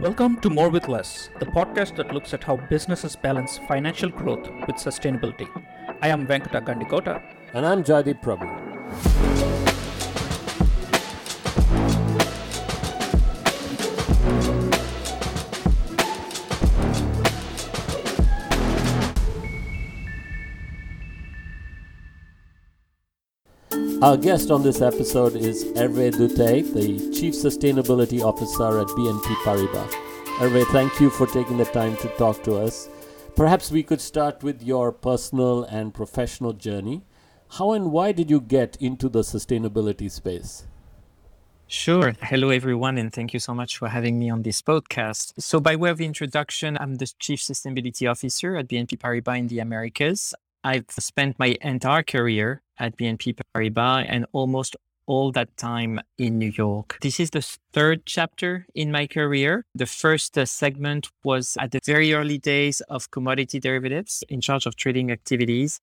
Welcome to More with Less, the podcast that looks at how businesses balance financial growth with sustainability. I am Venkata Gandikota. And I'm Jaideep Prabhu. Our guest on this episode is Hervé Duteil, the Chief Sustainability Officer at BNP Paribas. Hervé, thank you for taking the time to talk to us. Perhaps we could start with your personal and professional journey. How and why did you get into the sustainability space? Sure. Hello, everyone, and thank you so much for having me on this podcast. So, by way of introduction, I'm the Chief Sustainability Officer at BNP Paribas in the Americas. I've spent my entire career at BNP Paribas and almost all that time in New York. This is the third chapter in my career. The first uh, segment was at the very early days of commodity derivatives in charge of trading activities.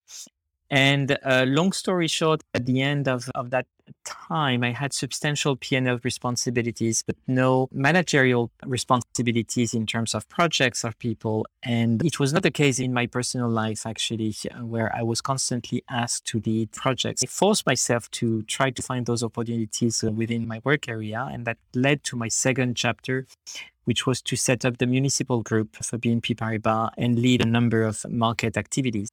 And uh, long story short, at the end of, of that time, I had substantial P&L responsibilities, but no managerial responsibilities in terms of projects or people. And it was not the case in my personal life, actually, where I was constantly asked to lead projects. I forced myself to try to find those opportunities uh, within my work area. And that led to my second chapter, which was to set up the municipal group for BNP Paribas and lead a number of market activities.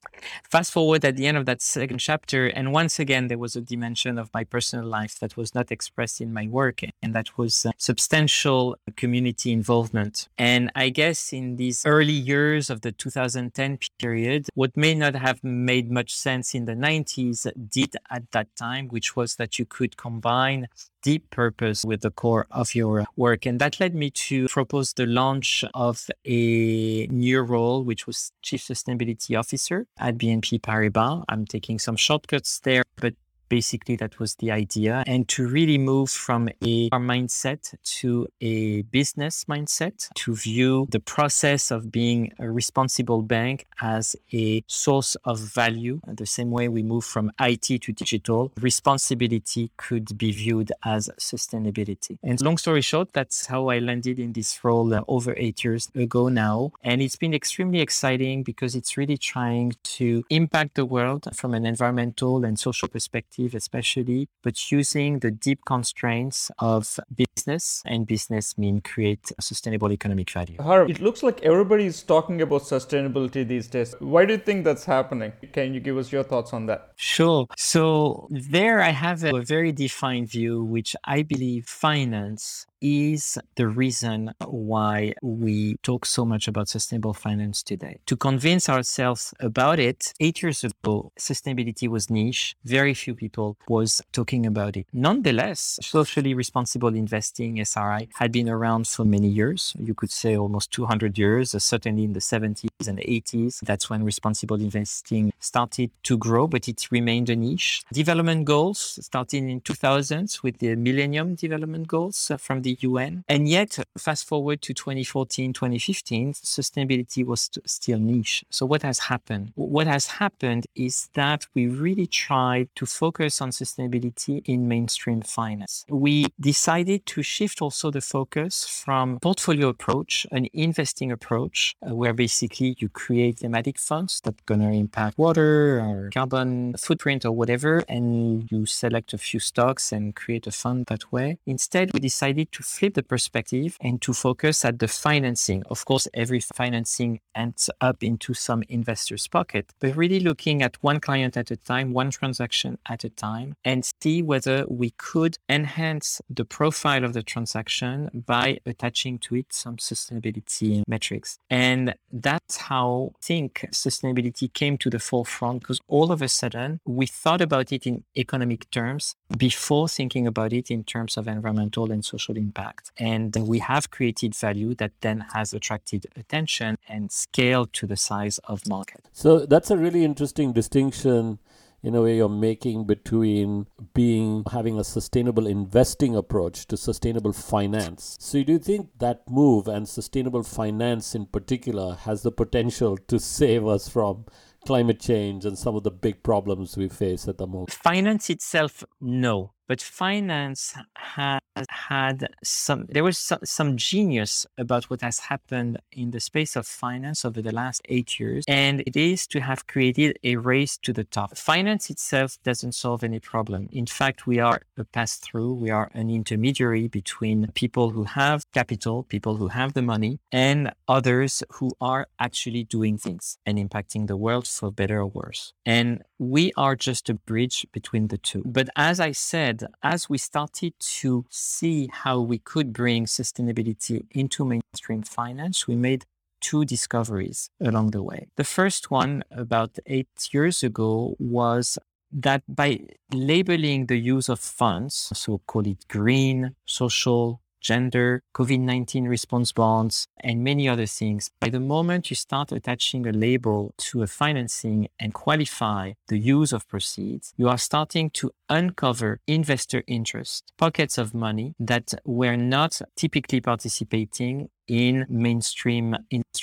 Fast forward at the end of that second chapter, and once again, there was a dimension of my personal life that was not expressed in my work, and that was uh, substantial community involvement. And I guess in these early years of the 2010 period, what may not have made much sense in the 90s did at that time, which was that you could combine deep purpose with the core of your work. And that led me to propose the launch of a new role, which was Chief Sustainability Officer at BNP Paribas. I'm taking some shortcuts there, but basically that was the idea. And to really move from a mindset to a business mindset to view the process of being a responsible bank as a source of value the same way we move from IT to digital responsibility could be viewed as sustainability. And long story short that's how I landed in this role uh, over 8 years ago now. And it's been extremely exciting because it's really trying to impact the world from an environmental and social perspective especially, but using the deep constraints of business and business mean create sustainable economic value. Hervé, it looks like everybody is talking about sustainability these days. Why do you think that's happening? Can you give us your thoughts on that? Sure. So there I have a very defined view, which I believe finance is the reason why we talk so much about sustainable finance today. To convince ourselves about it, eight years ago, sustainability was niche. Very few people was talking about it. Nonetheless, socially responsible investing, SRI, had been around for many years. You could say almost 200 years, uh, certainly in the 70s and 80s. That's when responsible investing started to grow, but it remained a niche. Development goals started in 2000s with the Millennium Development Goals uh, from the the UN. And yet, fast forward to 2014, 2015, sustainability was st- still niche. So, what has happened? What has happened is that we really tried to focus on sustainability in mainstream finance. We decided to shift also the focus from portfolio approach, an investing approach, uh, where basically you create thematic funds that going to impact water or carbon footprint or whatever, and you select a few stocks and create a fund that way. Instead, we decided to flip the perspective and to focus at the financing. Of course, every financing ends up into some investor's pocket, but really looking at one client at a time, one transaction at a time, and see whether we could enhance the profile of the transaction by attaching to it some sustainability metrics. And that's how I think sustainability came to the forefront because all of a sudden we thought about it in economic terms before thinking about it in terms of environmental and social impact impact. And we have created value that then has attracted attention and scaled to the size of market. So that's a really interesting distinction in a way you're making between being having a sustainable investing approach to sustainable finance. So do you think that move and sustainable finance in particular has the potential to save us from climate change and some of the big problems we face at the moment? Finance itself, no. But finance has had some, there was some, some genius about what has happened in the space of finance over the last eight years. And it is to have created a race to the top. Finance itself doesn't solve any problem. In fact, we are a pass through. We are an intermediary between people who have capital, people who have the money, and others who are actually doing things and impacting the world for better or worse. And we are just a bridge between the two. But as I said, as we started to see how we could bring sustainability into mainstream finance, we made two discoveries along the way. The first one, about eight years ago, was that by labeling the use of funds, so call it green, social, gender, COVID 19 response bonds, and many other things. By the moment you start attaching a label to a financing and qualify the use of proceeds, you are starting to uncover investor interest, pockets of money that were not typically participating in mainstream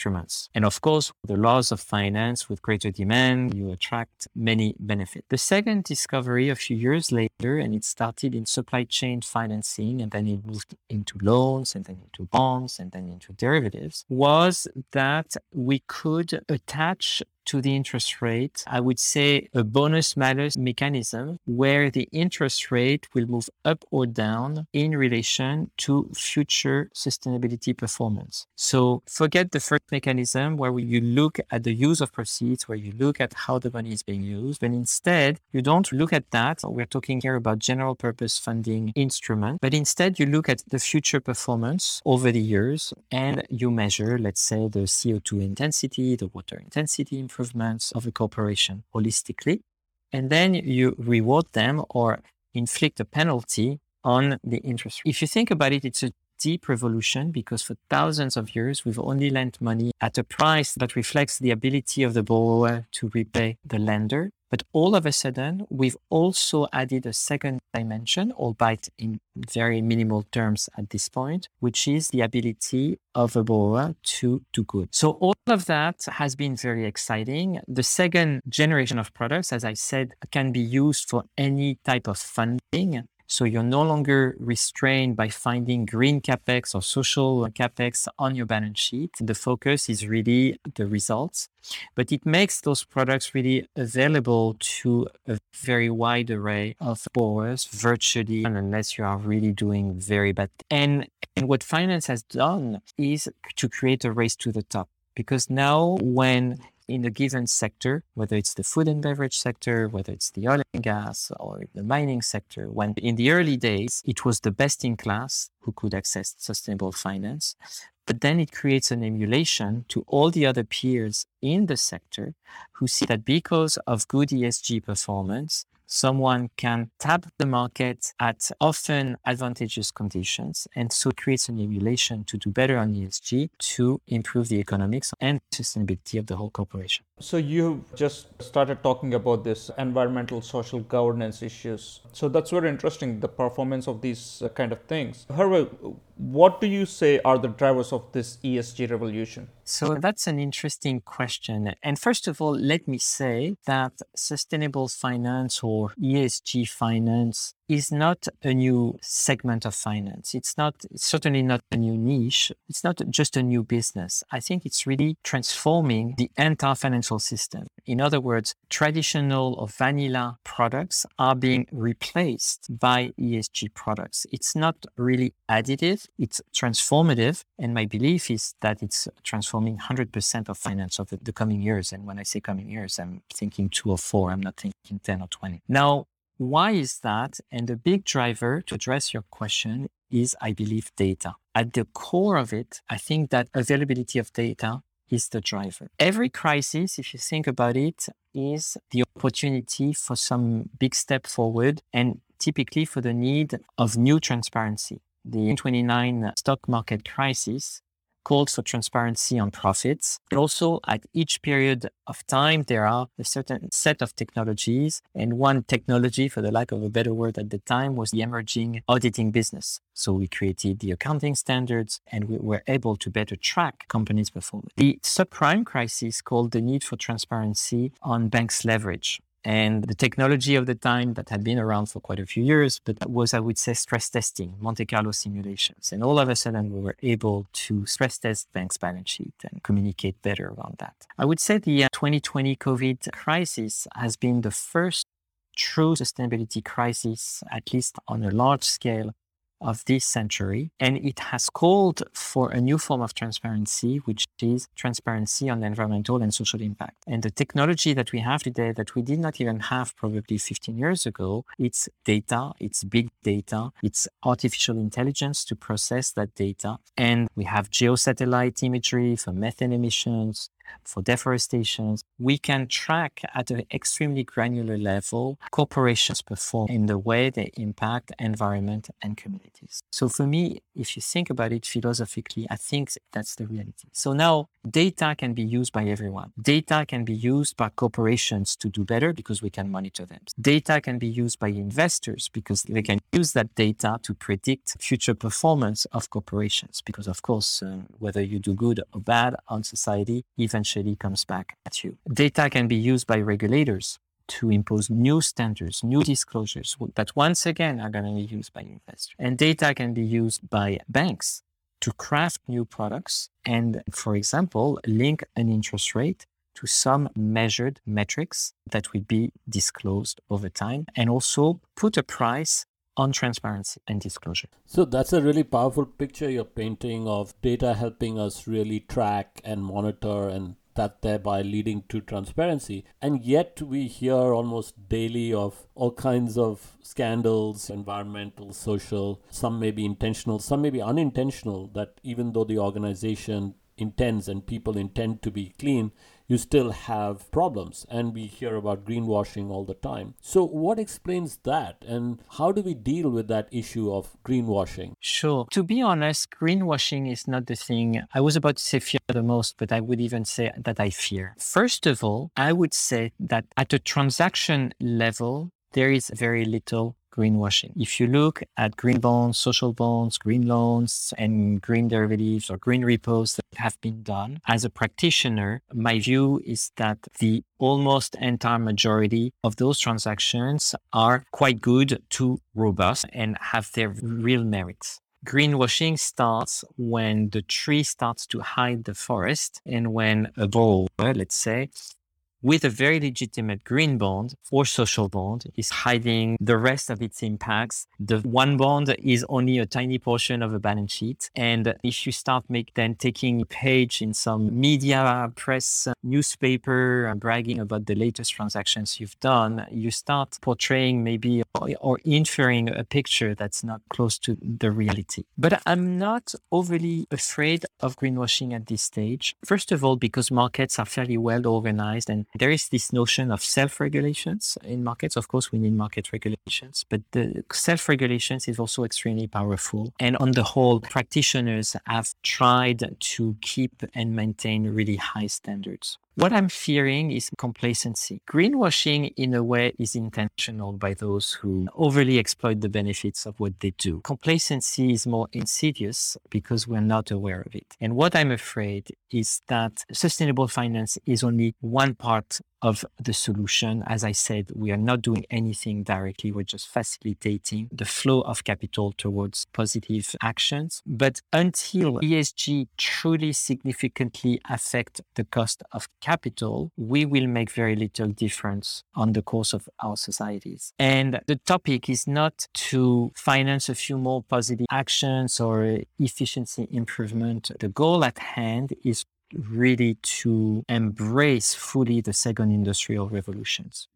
instruments. And of course, the laws of finance with greater demand, you attract many benefits. The second discovery a few years later, and it started in supply chain financing, and then it moved into loans, and then into bonds, and then into derivatives, was that we could attach to the interest rate, I would say a bonus malus mechanism where the interest rate will move up or down in relation to future sustainability performance. So forget the first mechanism where you look at the use of proceeds, where you look at how the money is being used, but instead you don't look at that. We're talking here about general purpose funding instrument, but instead you look at the future performance over the years and you measure, let's say, the CO2 intensity, the water intensity improvements of a corporation holistically. And then you reward them or inflict a penalty on the interest. If you think about it, it's a deep revolution because for thousands of years we've only lent money at a price that reflects the ability of the borrower to repay the lender. But all of a sudden, we've also added a second dimension, albeit in very minimal terms at this point, which is the ability of a borrower to do good. So all of that has been very exciting. The second generation of products, as I said, can be used for any type of funding. So you're no longer restrained by finding green capex or social capex on your balance sheet. The focus is really the results, but it makes those products really available to a very wide array of borrowers virtually, unless you are really doing very bad. And, and what finance has done is to create a race to the top because now when in a given sector, whether it's the food and beverage sector, whether it's the oil and gas or the mining sector, when in the early days, it was the best in class who could access sustainable finance. But then it creates an emulation to all the other peers in the sector who see that because of good ESG performance, someone can tap the market at often advantageous conditions. And so creates an emulation to do better on ESG to improve the economics and sustainability of the whole corporation. So you just started talking about this environmental social governance issues. So that's very interesting, the performance of these uh, kind of things. Hervé, what do you say are the drivers of this ESG revolution? So that's an interesting question. And first of all, let me say that sustainable finance or ESG finance is not a new segment of finance. It's not certainly not a new niche. It's not just a new business. I think it's really transforming the entire financial system. In other words, traditional or vanilla products are being replaced by ESG products. It's not really additive, it's transformative. And my belief is that it's transforming 100% of finance the, the coming years. And when I say coming years, I'm thinking two or four, I'm not thinking 10 or 20. Now, why is that? And the big driver to address your question is, I believe, data. At the core of it, I think that availability of data is the driver. Every crisis, if you think about it, is the opportunity for some big step forward and typically for the need of new transparency. The 29 stock market crisis called for transparency on profits. But also at each period of time, there are a certain set of technologies. And one technology, for the lack of a better word at the time, was the emerging auditing business. So we created the accounting standards and we were able to better track companies' performance. The subprime crisis called the need for transparency on banks' leverage. And the technology of the time that had been around for quite a few years, but that was, I would say, stress testing, Monte Carlo simulations. And all of a sudden, we were able to stress test banks' balance sheet and communicate better around that. I would say the 2020 uh, COVID crisis has been the first true sustainability crisis, at least on a large scale, of this century. And it has called for a new form of transparency, which is transparency on the environmental and social impact. And the technology that we have today that we did not even have probably 15 years ago, it's data, it's big data, it's artificial intelligence to process that data. And we have geosatellite imagery for methane emissions, for deforestation, we can track at an extremely granular level corporations perform in the way they impact environment and communities. So for me, if you think about it philosophically, I think that's the reality. So now data can be used by everyone. Data can be used by corporations to do better because we can monitor them. Data can be used by investors because they can use that data to predict future performance of corporations. Because of course, uh, whether you do good or bad on society, even eventually comes back at you. Data can be used by regulators to impose new standards, new disclosures that once again are going to be used by investors. And data can be used by banks to craft new products and, for example, link an interest rate to some measured metrics that will be disclosed over time and also put a price on transparency and disclosure. So that's a really powerful picture you're painting of data helping us really track and monitor and that thereby leading to transparency. And yet we hear almost daily of all kinds of scandals, environmental, social, some may be intentional, some may be unintentional, that even though the organization intends and people intend to be clean, you still have problems. And we hear about greenwashing all the time. So, what explains that? And how do we deal with that issue of greenwashing? Sure. To be honest, greenwashing is not the thing I was about to say fear the most, but I would even say that I fear. First of all, I would say that at a transaction level, there is very little greenwashing. If you look at green bonds, social bonds, green loans, and green derivatives or green repos that have been done, as a practitioner, my view is that the almost entire majority of those transactions are quite good to robust and have their real merits. Greenwashing starts when the tree starts to hide the forest and when a borrower, let's say, with a very legitimate green bond or social bond is hiding the rest of its impacts. The one bond is only a tiny portion of a balance sheet. And if you start make then taking a page in some media, press, newspaper, and bragging about the latest transactions you've done, you start portraying maybe or inferring a picture that's not close to the reality. But I'm not overly afraid of greenwashing at this stage. First of all, because markets are fairly well organized and there is this notion of self-regulations in markets. Of course, we need market regulations, but the self-regulations is also extremely powerful. And on the whole, practitioners have tried to keep and maintain really high standards. What I'm fearing is complacency. Greenwashing, in a way, is intentional by those who overly exploit the benefits of what they do. Complacency is more insidious because we're not aware of it. And what I'm afraid is that sustainable finance is only one part of the solution. As I said, we are not doing anything directly. We're just facilitating the flow of capital towards positive actions. But until ESG truly significantly affect the cost of capital, we will make very little difference on the course of our societies. And the topic is not to finance a few more positive actions or efficiency improvement. The goal at hand is really to embrace fully the second industrial revolutions.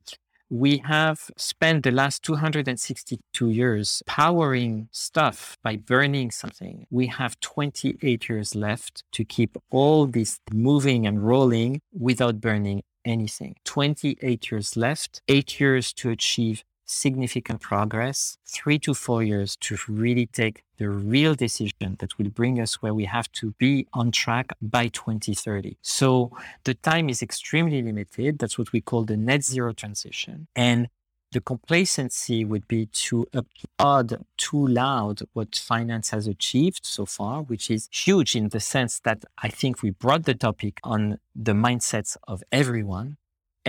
We have spent the last 262 years powering stuff by burning something. We have 28 years left to keep all this moving and rolling without burning anything. 28 years left, eight years to achieve significant progress, three to four years to really take the real decision that will bring us where we have to be on track by 2030. So the time is extremely limited. That's what we call the net zero transition. And the complacency would be to applaud too loud what finance has achieved so far, which is huge in the sense that I think we brought the topic on the mindsets of everyone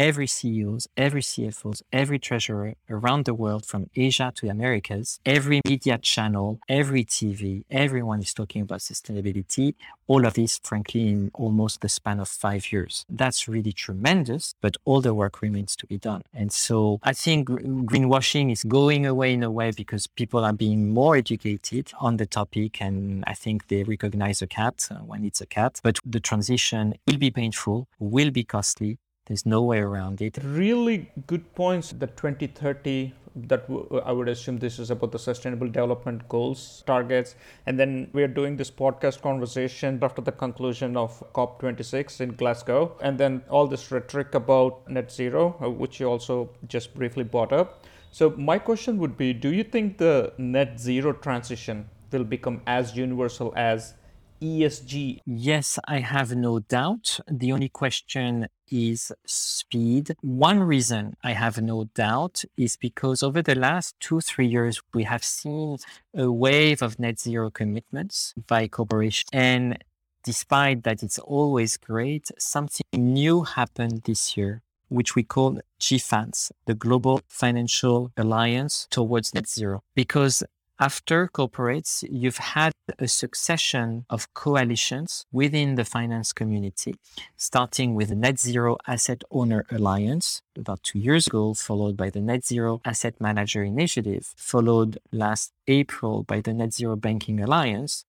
every CEOs, every CFOs, every treasurer around the world from Asia to Americas, every media channel, every TV, everyone is talking about sustainability. All of this, frankly, in almost the span of five years. That's really tremendous, but all the work remains to be done. And so I think greenwashing is going away in a way because people are being more educated on the topic. And I think they recognize a cat uh, when it's a cat. But the transition will be painful, will be costly, there's no way around it. Really good points. The 2030 that w- I would assume this is about the sustainable development goals targets and then we are doing this podcast conversation after the conclusion of COP26 in Glasgow and then all this rhetoric about net zero uh, which you also just briefly brought up so my question would be do you think the net zero transition will become as universal as ESG? Yes, I have no doubt. The only question is speed. One reason I have no doubt is because over the last two, three years, we have seen a wave of net zero commitments by corporations. And despite that, it's always great, something new happened this year which we call GFANZ, the Global Financial Alliance Towards Net Zero. Because after corporates, you've had a succession of coalitions within the finance community, starting with the Net Zero Asset Owner Alliance about two years ago, followed by the Net Zero Asset Manager Initiative, followed last April by the Net Zero Banking Alliance,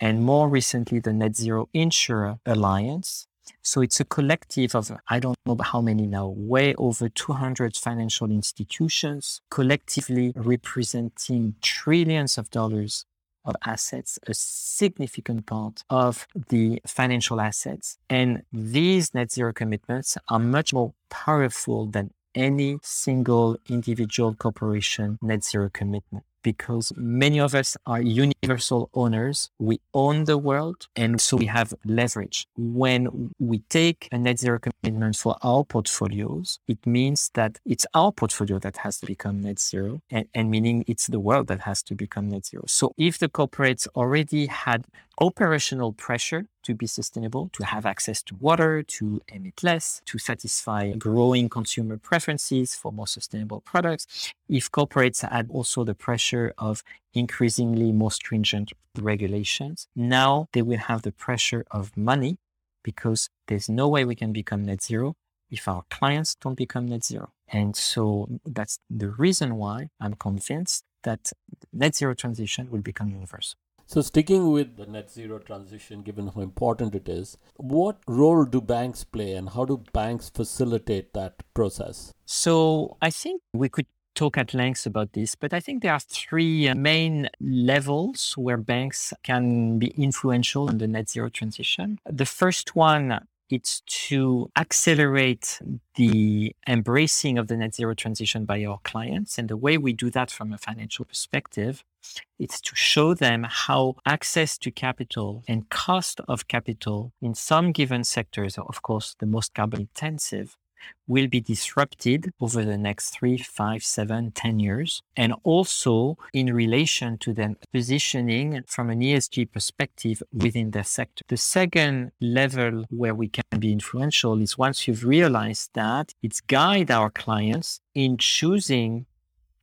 and more recently, the Net Zero Insurer Alliance, so it's a collective of, I don't know how many now, way over 200 financial institutions collectively representing trillions of dollars of assets, a significant part of the financial assets. And these net zero commitments are much more powerful than any single individual corporation net zero commitment because many of us are universal owners. We own the world and so we have leverage. When we take a net zero commitment for our portfolios, it means that it's our portfolio that has to become net zero and, and meaning it's the world that has to become net zero. So if the corporates already had operational pressure to be sustainable, to have access to water, to emit less, to satisfy growing consumer preferences for more sustainable products. If corporates had also the pressure of increasingly more stringent regulations, now they will have the pressure of money because there's no way we can become net zero if our clients don't become net zero. And so that's the reason why I'm convinced that net zero transition will become universal. So, sticking with the net zero transition, given how important it is, what role do banks play and how do banks facilitate that process? So, I think we could talk at length about this, but I think there are three uh, main levels where banks can be influential in the net zero transition. The first one it's to accelerate the embracing of the net zero transition by our clients. And the way we do that from a financial perspective, it's to show them how access to capital and cost of capital in some given sectors, of course, the most carbon intensive, will be disrupted over the next three, five, seven, ten years. And also in relation to them positioning from an ESG perspective within their sector. The second level where we can be influential is once you've realized that, it's guide our clients in choosing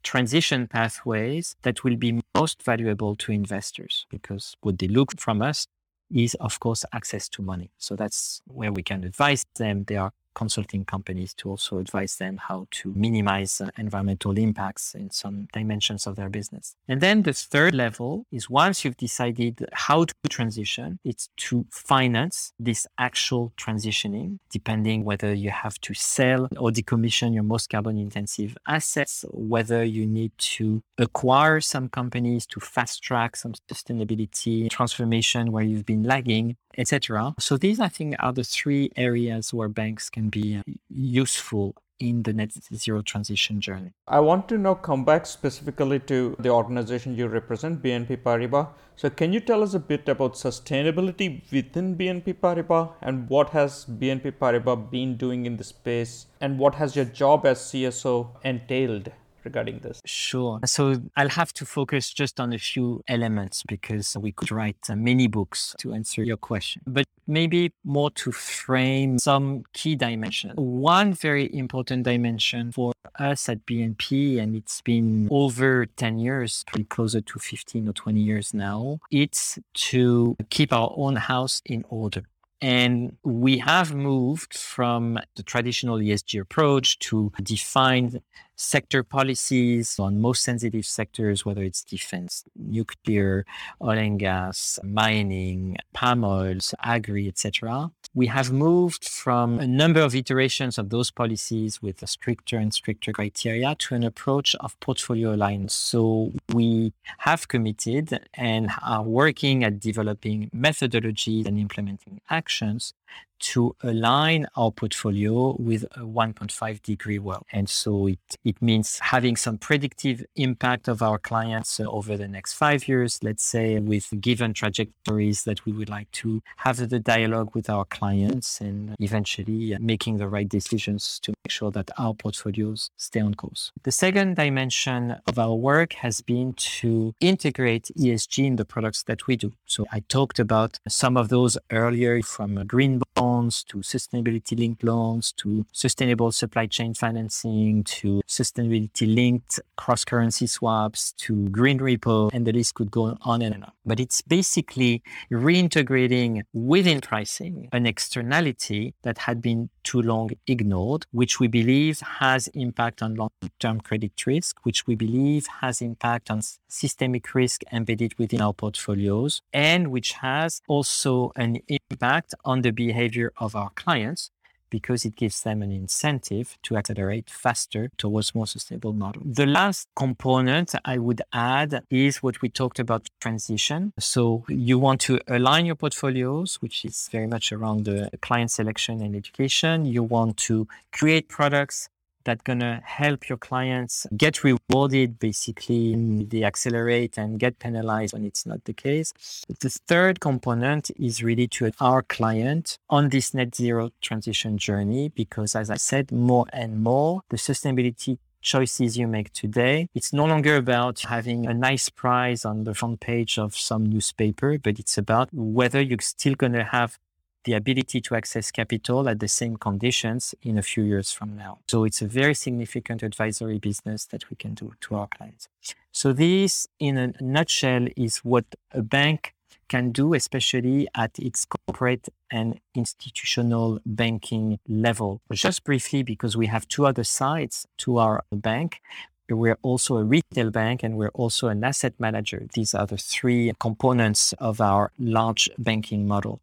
transition pathways that will be most valuable to investors because what they look from us is of course access to money so that's where we can advise them they are consulting companies to also advise them how to minimize uh, environmental impacts in some dimensions of their business. And then the third level is once you've decided how to transition, it's to finance this actual transitioning, depending whether you have to sell or decommission your most carbon intensive assets, whether you need to acquire some companies to fast track some sustainability transformation where you've been lagging, etc. So these, I think, are the three areas where banks can be uh, useful in the net zero transition journey. I want to now come back specifically to the organization you represent, BNP Paribas. So, can you tell us a bit about sustainability within BNP Paribas and what has BNP Paribas been doing in the space and what has your job as CSO entailed? Regarding this? Sure. So I'll have to focus just on a few elements because we could write uh, many books to answer your question, but maybe more to frame some key dimensions. One very important dimension for us at BNP, and it's been over 10 years, pretty closer to 15 or 20 years now, it's to keep our own house in order. And we have moved from the traditional ESG approach to define sector policies on most sensitive sectors, whether it's defense, nuclear, oil and gas, mining, palm oils, agri, etc. We have moved from a number of iterations of those policies with stricter and stricter criteria to an approach of portfolio alignment. So we have committed and are working at developing methodologies and implementing actions to align our portfolio with a 1.5 degree world. And so it, it means having some predictive impact of our clients uh, over the next five years, let's say, with given trajectories that we would like to have the dialogue with our clients and eventually uh, making the right decisions to make sure that our portfolios stay on course. The second dimension of our work has been to integrate ESG in the products that we do. So I talked about some of those earlier from green loans to sustainability linked loans to sustainable supply chain financing to sustainability linked cross currency swaps to green repo, and the list could go on and on. But it's basically reintegrating within pricing an externality that had been too long ignored, which we believe has impact on long-term credit risk, which we believe has impact on systemic risk embedded within our portfolios, and which has also an impact on the behavior of our clients because it gives them an incentive to accelerate faster towards more sustainable model. The last component I would add is what we talked about transition. So you want to align your portfolios, which is very much around the client selection and education. You want to create products that's going to help your clients get rewarded basically they accelerate and get penalized when it's not the case the third component is really to our client on this net zero transition journey because as i said more and more the sustainability choices you make today. It's no longer about having a nice prize on the front page of some newspaper, but it's about whether you're still going to have the ability to access capital at the same conditions in a few years from now. So it's a very significant advisory business that we can do to our clients. So this, in a nutshell, is what a bank can do, especially at its corporate and institutional banking level. Just briefly, because we have two other sides to our bank. We're also a retail bank and we're also an asset manager. These are the three components of our large banking model.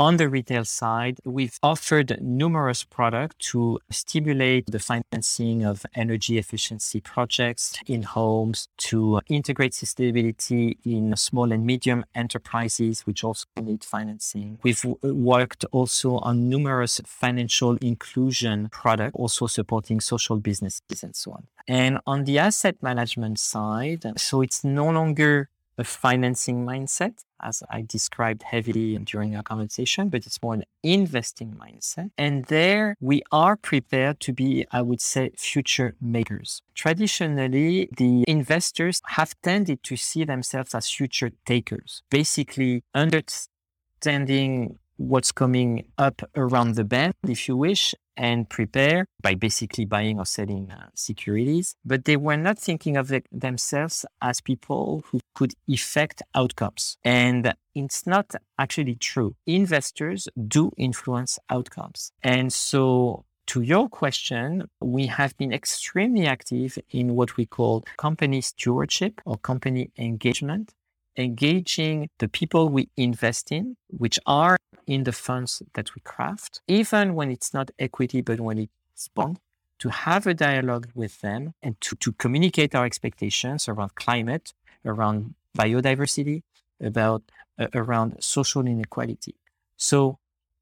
On the retail side, we've offered numerous products to stimulate the financing of energy efficiency projects in homes, to integrate sustainability in small and medium enterprises, which also need financing. We've worked also on numerous financial inclusion products, also supporting social businesses and so on. And on the asset management side, so it's no longer a financing mindset, as I described heavily during our conversation, but it's more an investing mindset. And there we are prepared to be, I would say, future makers. Traditionally, the investors have tended to see themselves as future takers, basically understanding what's coming up around the bend, if you wish, and prepare by basically buying or selling uh, securities. But they were not thinking of it themselves as people who could effect outcomes. And it's not actually true. Investors do influence outcomes. And so to your question, we have been extremely active in what we call company stewardship or company engagement engaging the people we invest in, which are in the funds that we craft, even when it's not equity, but when it's bond, to have a dialogue with them and to, to communicate our expectations around climate, around biodiversity, about uh, around social inequality. So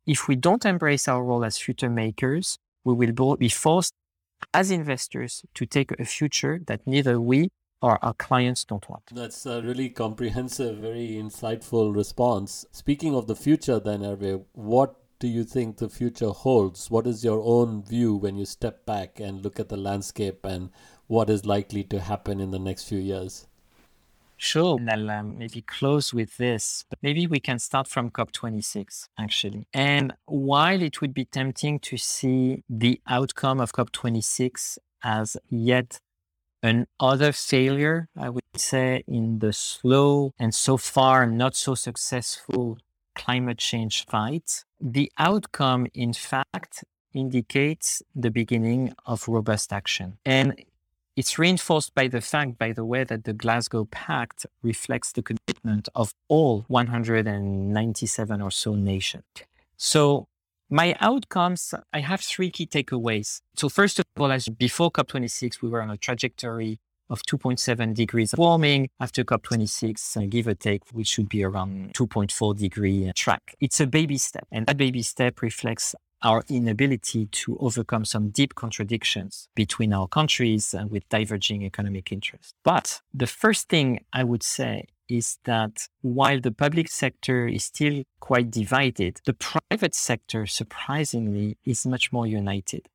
if we don't embrace our role as future makers, we will be forced as investors to take a future that neither we or our clients don't want. That's a really comprehensive, very insightful response. Speaking of the future, then, Hervé, what do you think the future holds? What is your own view when you step back and look at the landscape and what is likely to happen in the next few years? Sure. And I'll um, maybe close with this, but maybe we can start from COP26, actually. And while it would be tempting to see the outcome of COP26 as yet another failure, I would say, in the slow and so far not so successful climate change fight, the outcome, in fact, indicates the beginning of robust action. And it's reinforced by the fact, by the way, that the Glasgow Pact reflects the commitment of all 197 or so nations. So my outcomes, I have three key takeaways. So first of all, as before COP26, we were on a trajectory of 2.7 degrees of warming. After COP26, uh, give or take, we should be around 2.4 degree track. It's a baby step, and that baby step reflects our inability to overcome some deep contradictions between our countries and with diverging economic interests. But the first thing I would say is that while the public sector is still quite divided, the private sector, surprisingly, is much more united.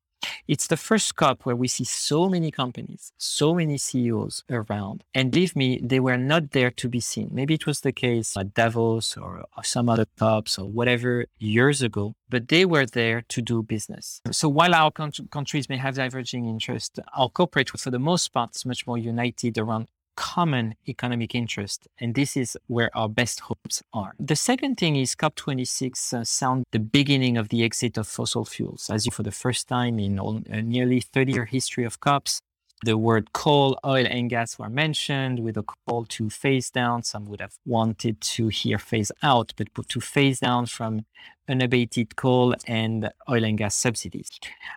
It's the first COP where we see so many companies, so many CEOs around. And believe me, they were not there to be seen. Maybe it was the case at Davos or, some other COPs or whatever years ago, but they were there to do business. So while our countries may have diverging interests, our corporate, for the most part, is much more united around common economic interest. And this is where our best hopes are. The second thing is COP26 uh, sound the beginning of the exit of fossil fuels. As you, for the first time in all, a nearly 30 year history of COPs, the word coal, oil, and gas were mentioned with a call to phase down. Some would have wanted to hear phase out, but to phase down from unabated coal and oil and gas subsidies.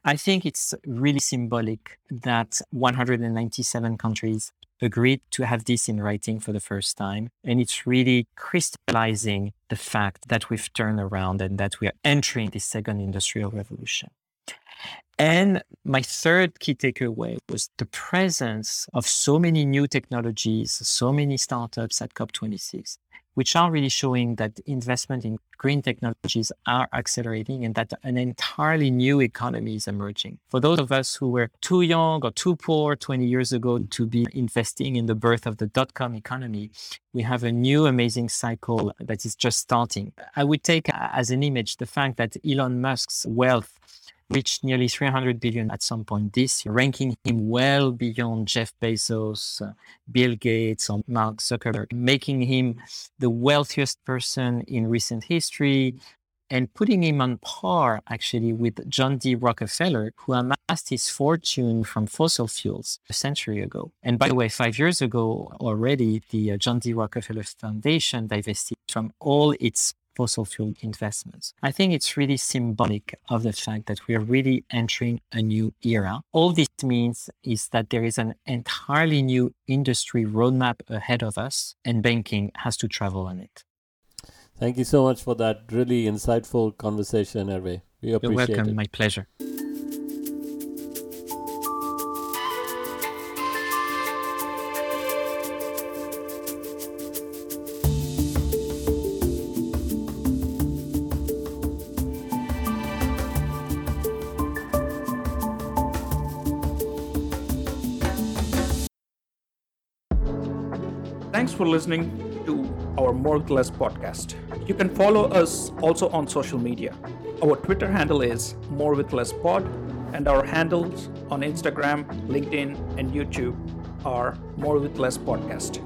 I think it's really symbolic that 197 countries agreed to have this in writing for the first time. And it's really crystallizing the fact that we've turned around and that we are entering the second industrial revolution. And my third key takeaway was the presence of so many new technologies, so many startups at COP26 which are really showing that investment in green technologies are accelerating and that an entirely new economy is emerging. For those of us who were too young or too poor 20 years ago to be investing in the birth of the dot com economy, we have a new amazing cycle that is just starting. I would take as an image the fact that Elon Musk's wealth reached nearly 300 billion at some point this year, ranking him well beyond Jeff Bezos, uh, Bill Gates, or Mark Zuckerberg, making him the wealthiest person in recent history and putting him on par actually with John D. Rockefeller, who amassed his fortune from fossil fuels a century ago. And by the way, five years ago already, the uh, John D. Rockefeller Foundation divested from all its fossil fuel investments. I think it's really symbolic of the fact that we are really entering a new era. All this means is that there is an entirely new industry roadmap ahead of us, and banking has to travel on it. Thank you so much for that really insightful conversation, Hervé. We appreciate You're welcome. It. My pleasure. For listening to our More with Less podcast. You can follow us also on social media. Our Twitter handle is More with Less Pod, and our handles on Instagram, LinkedIn, and YouTube are More with Less Podcast.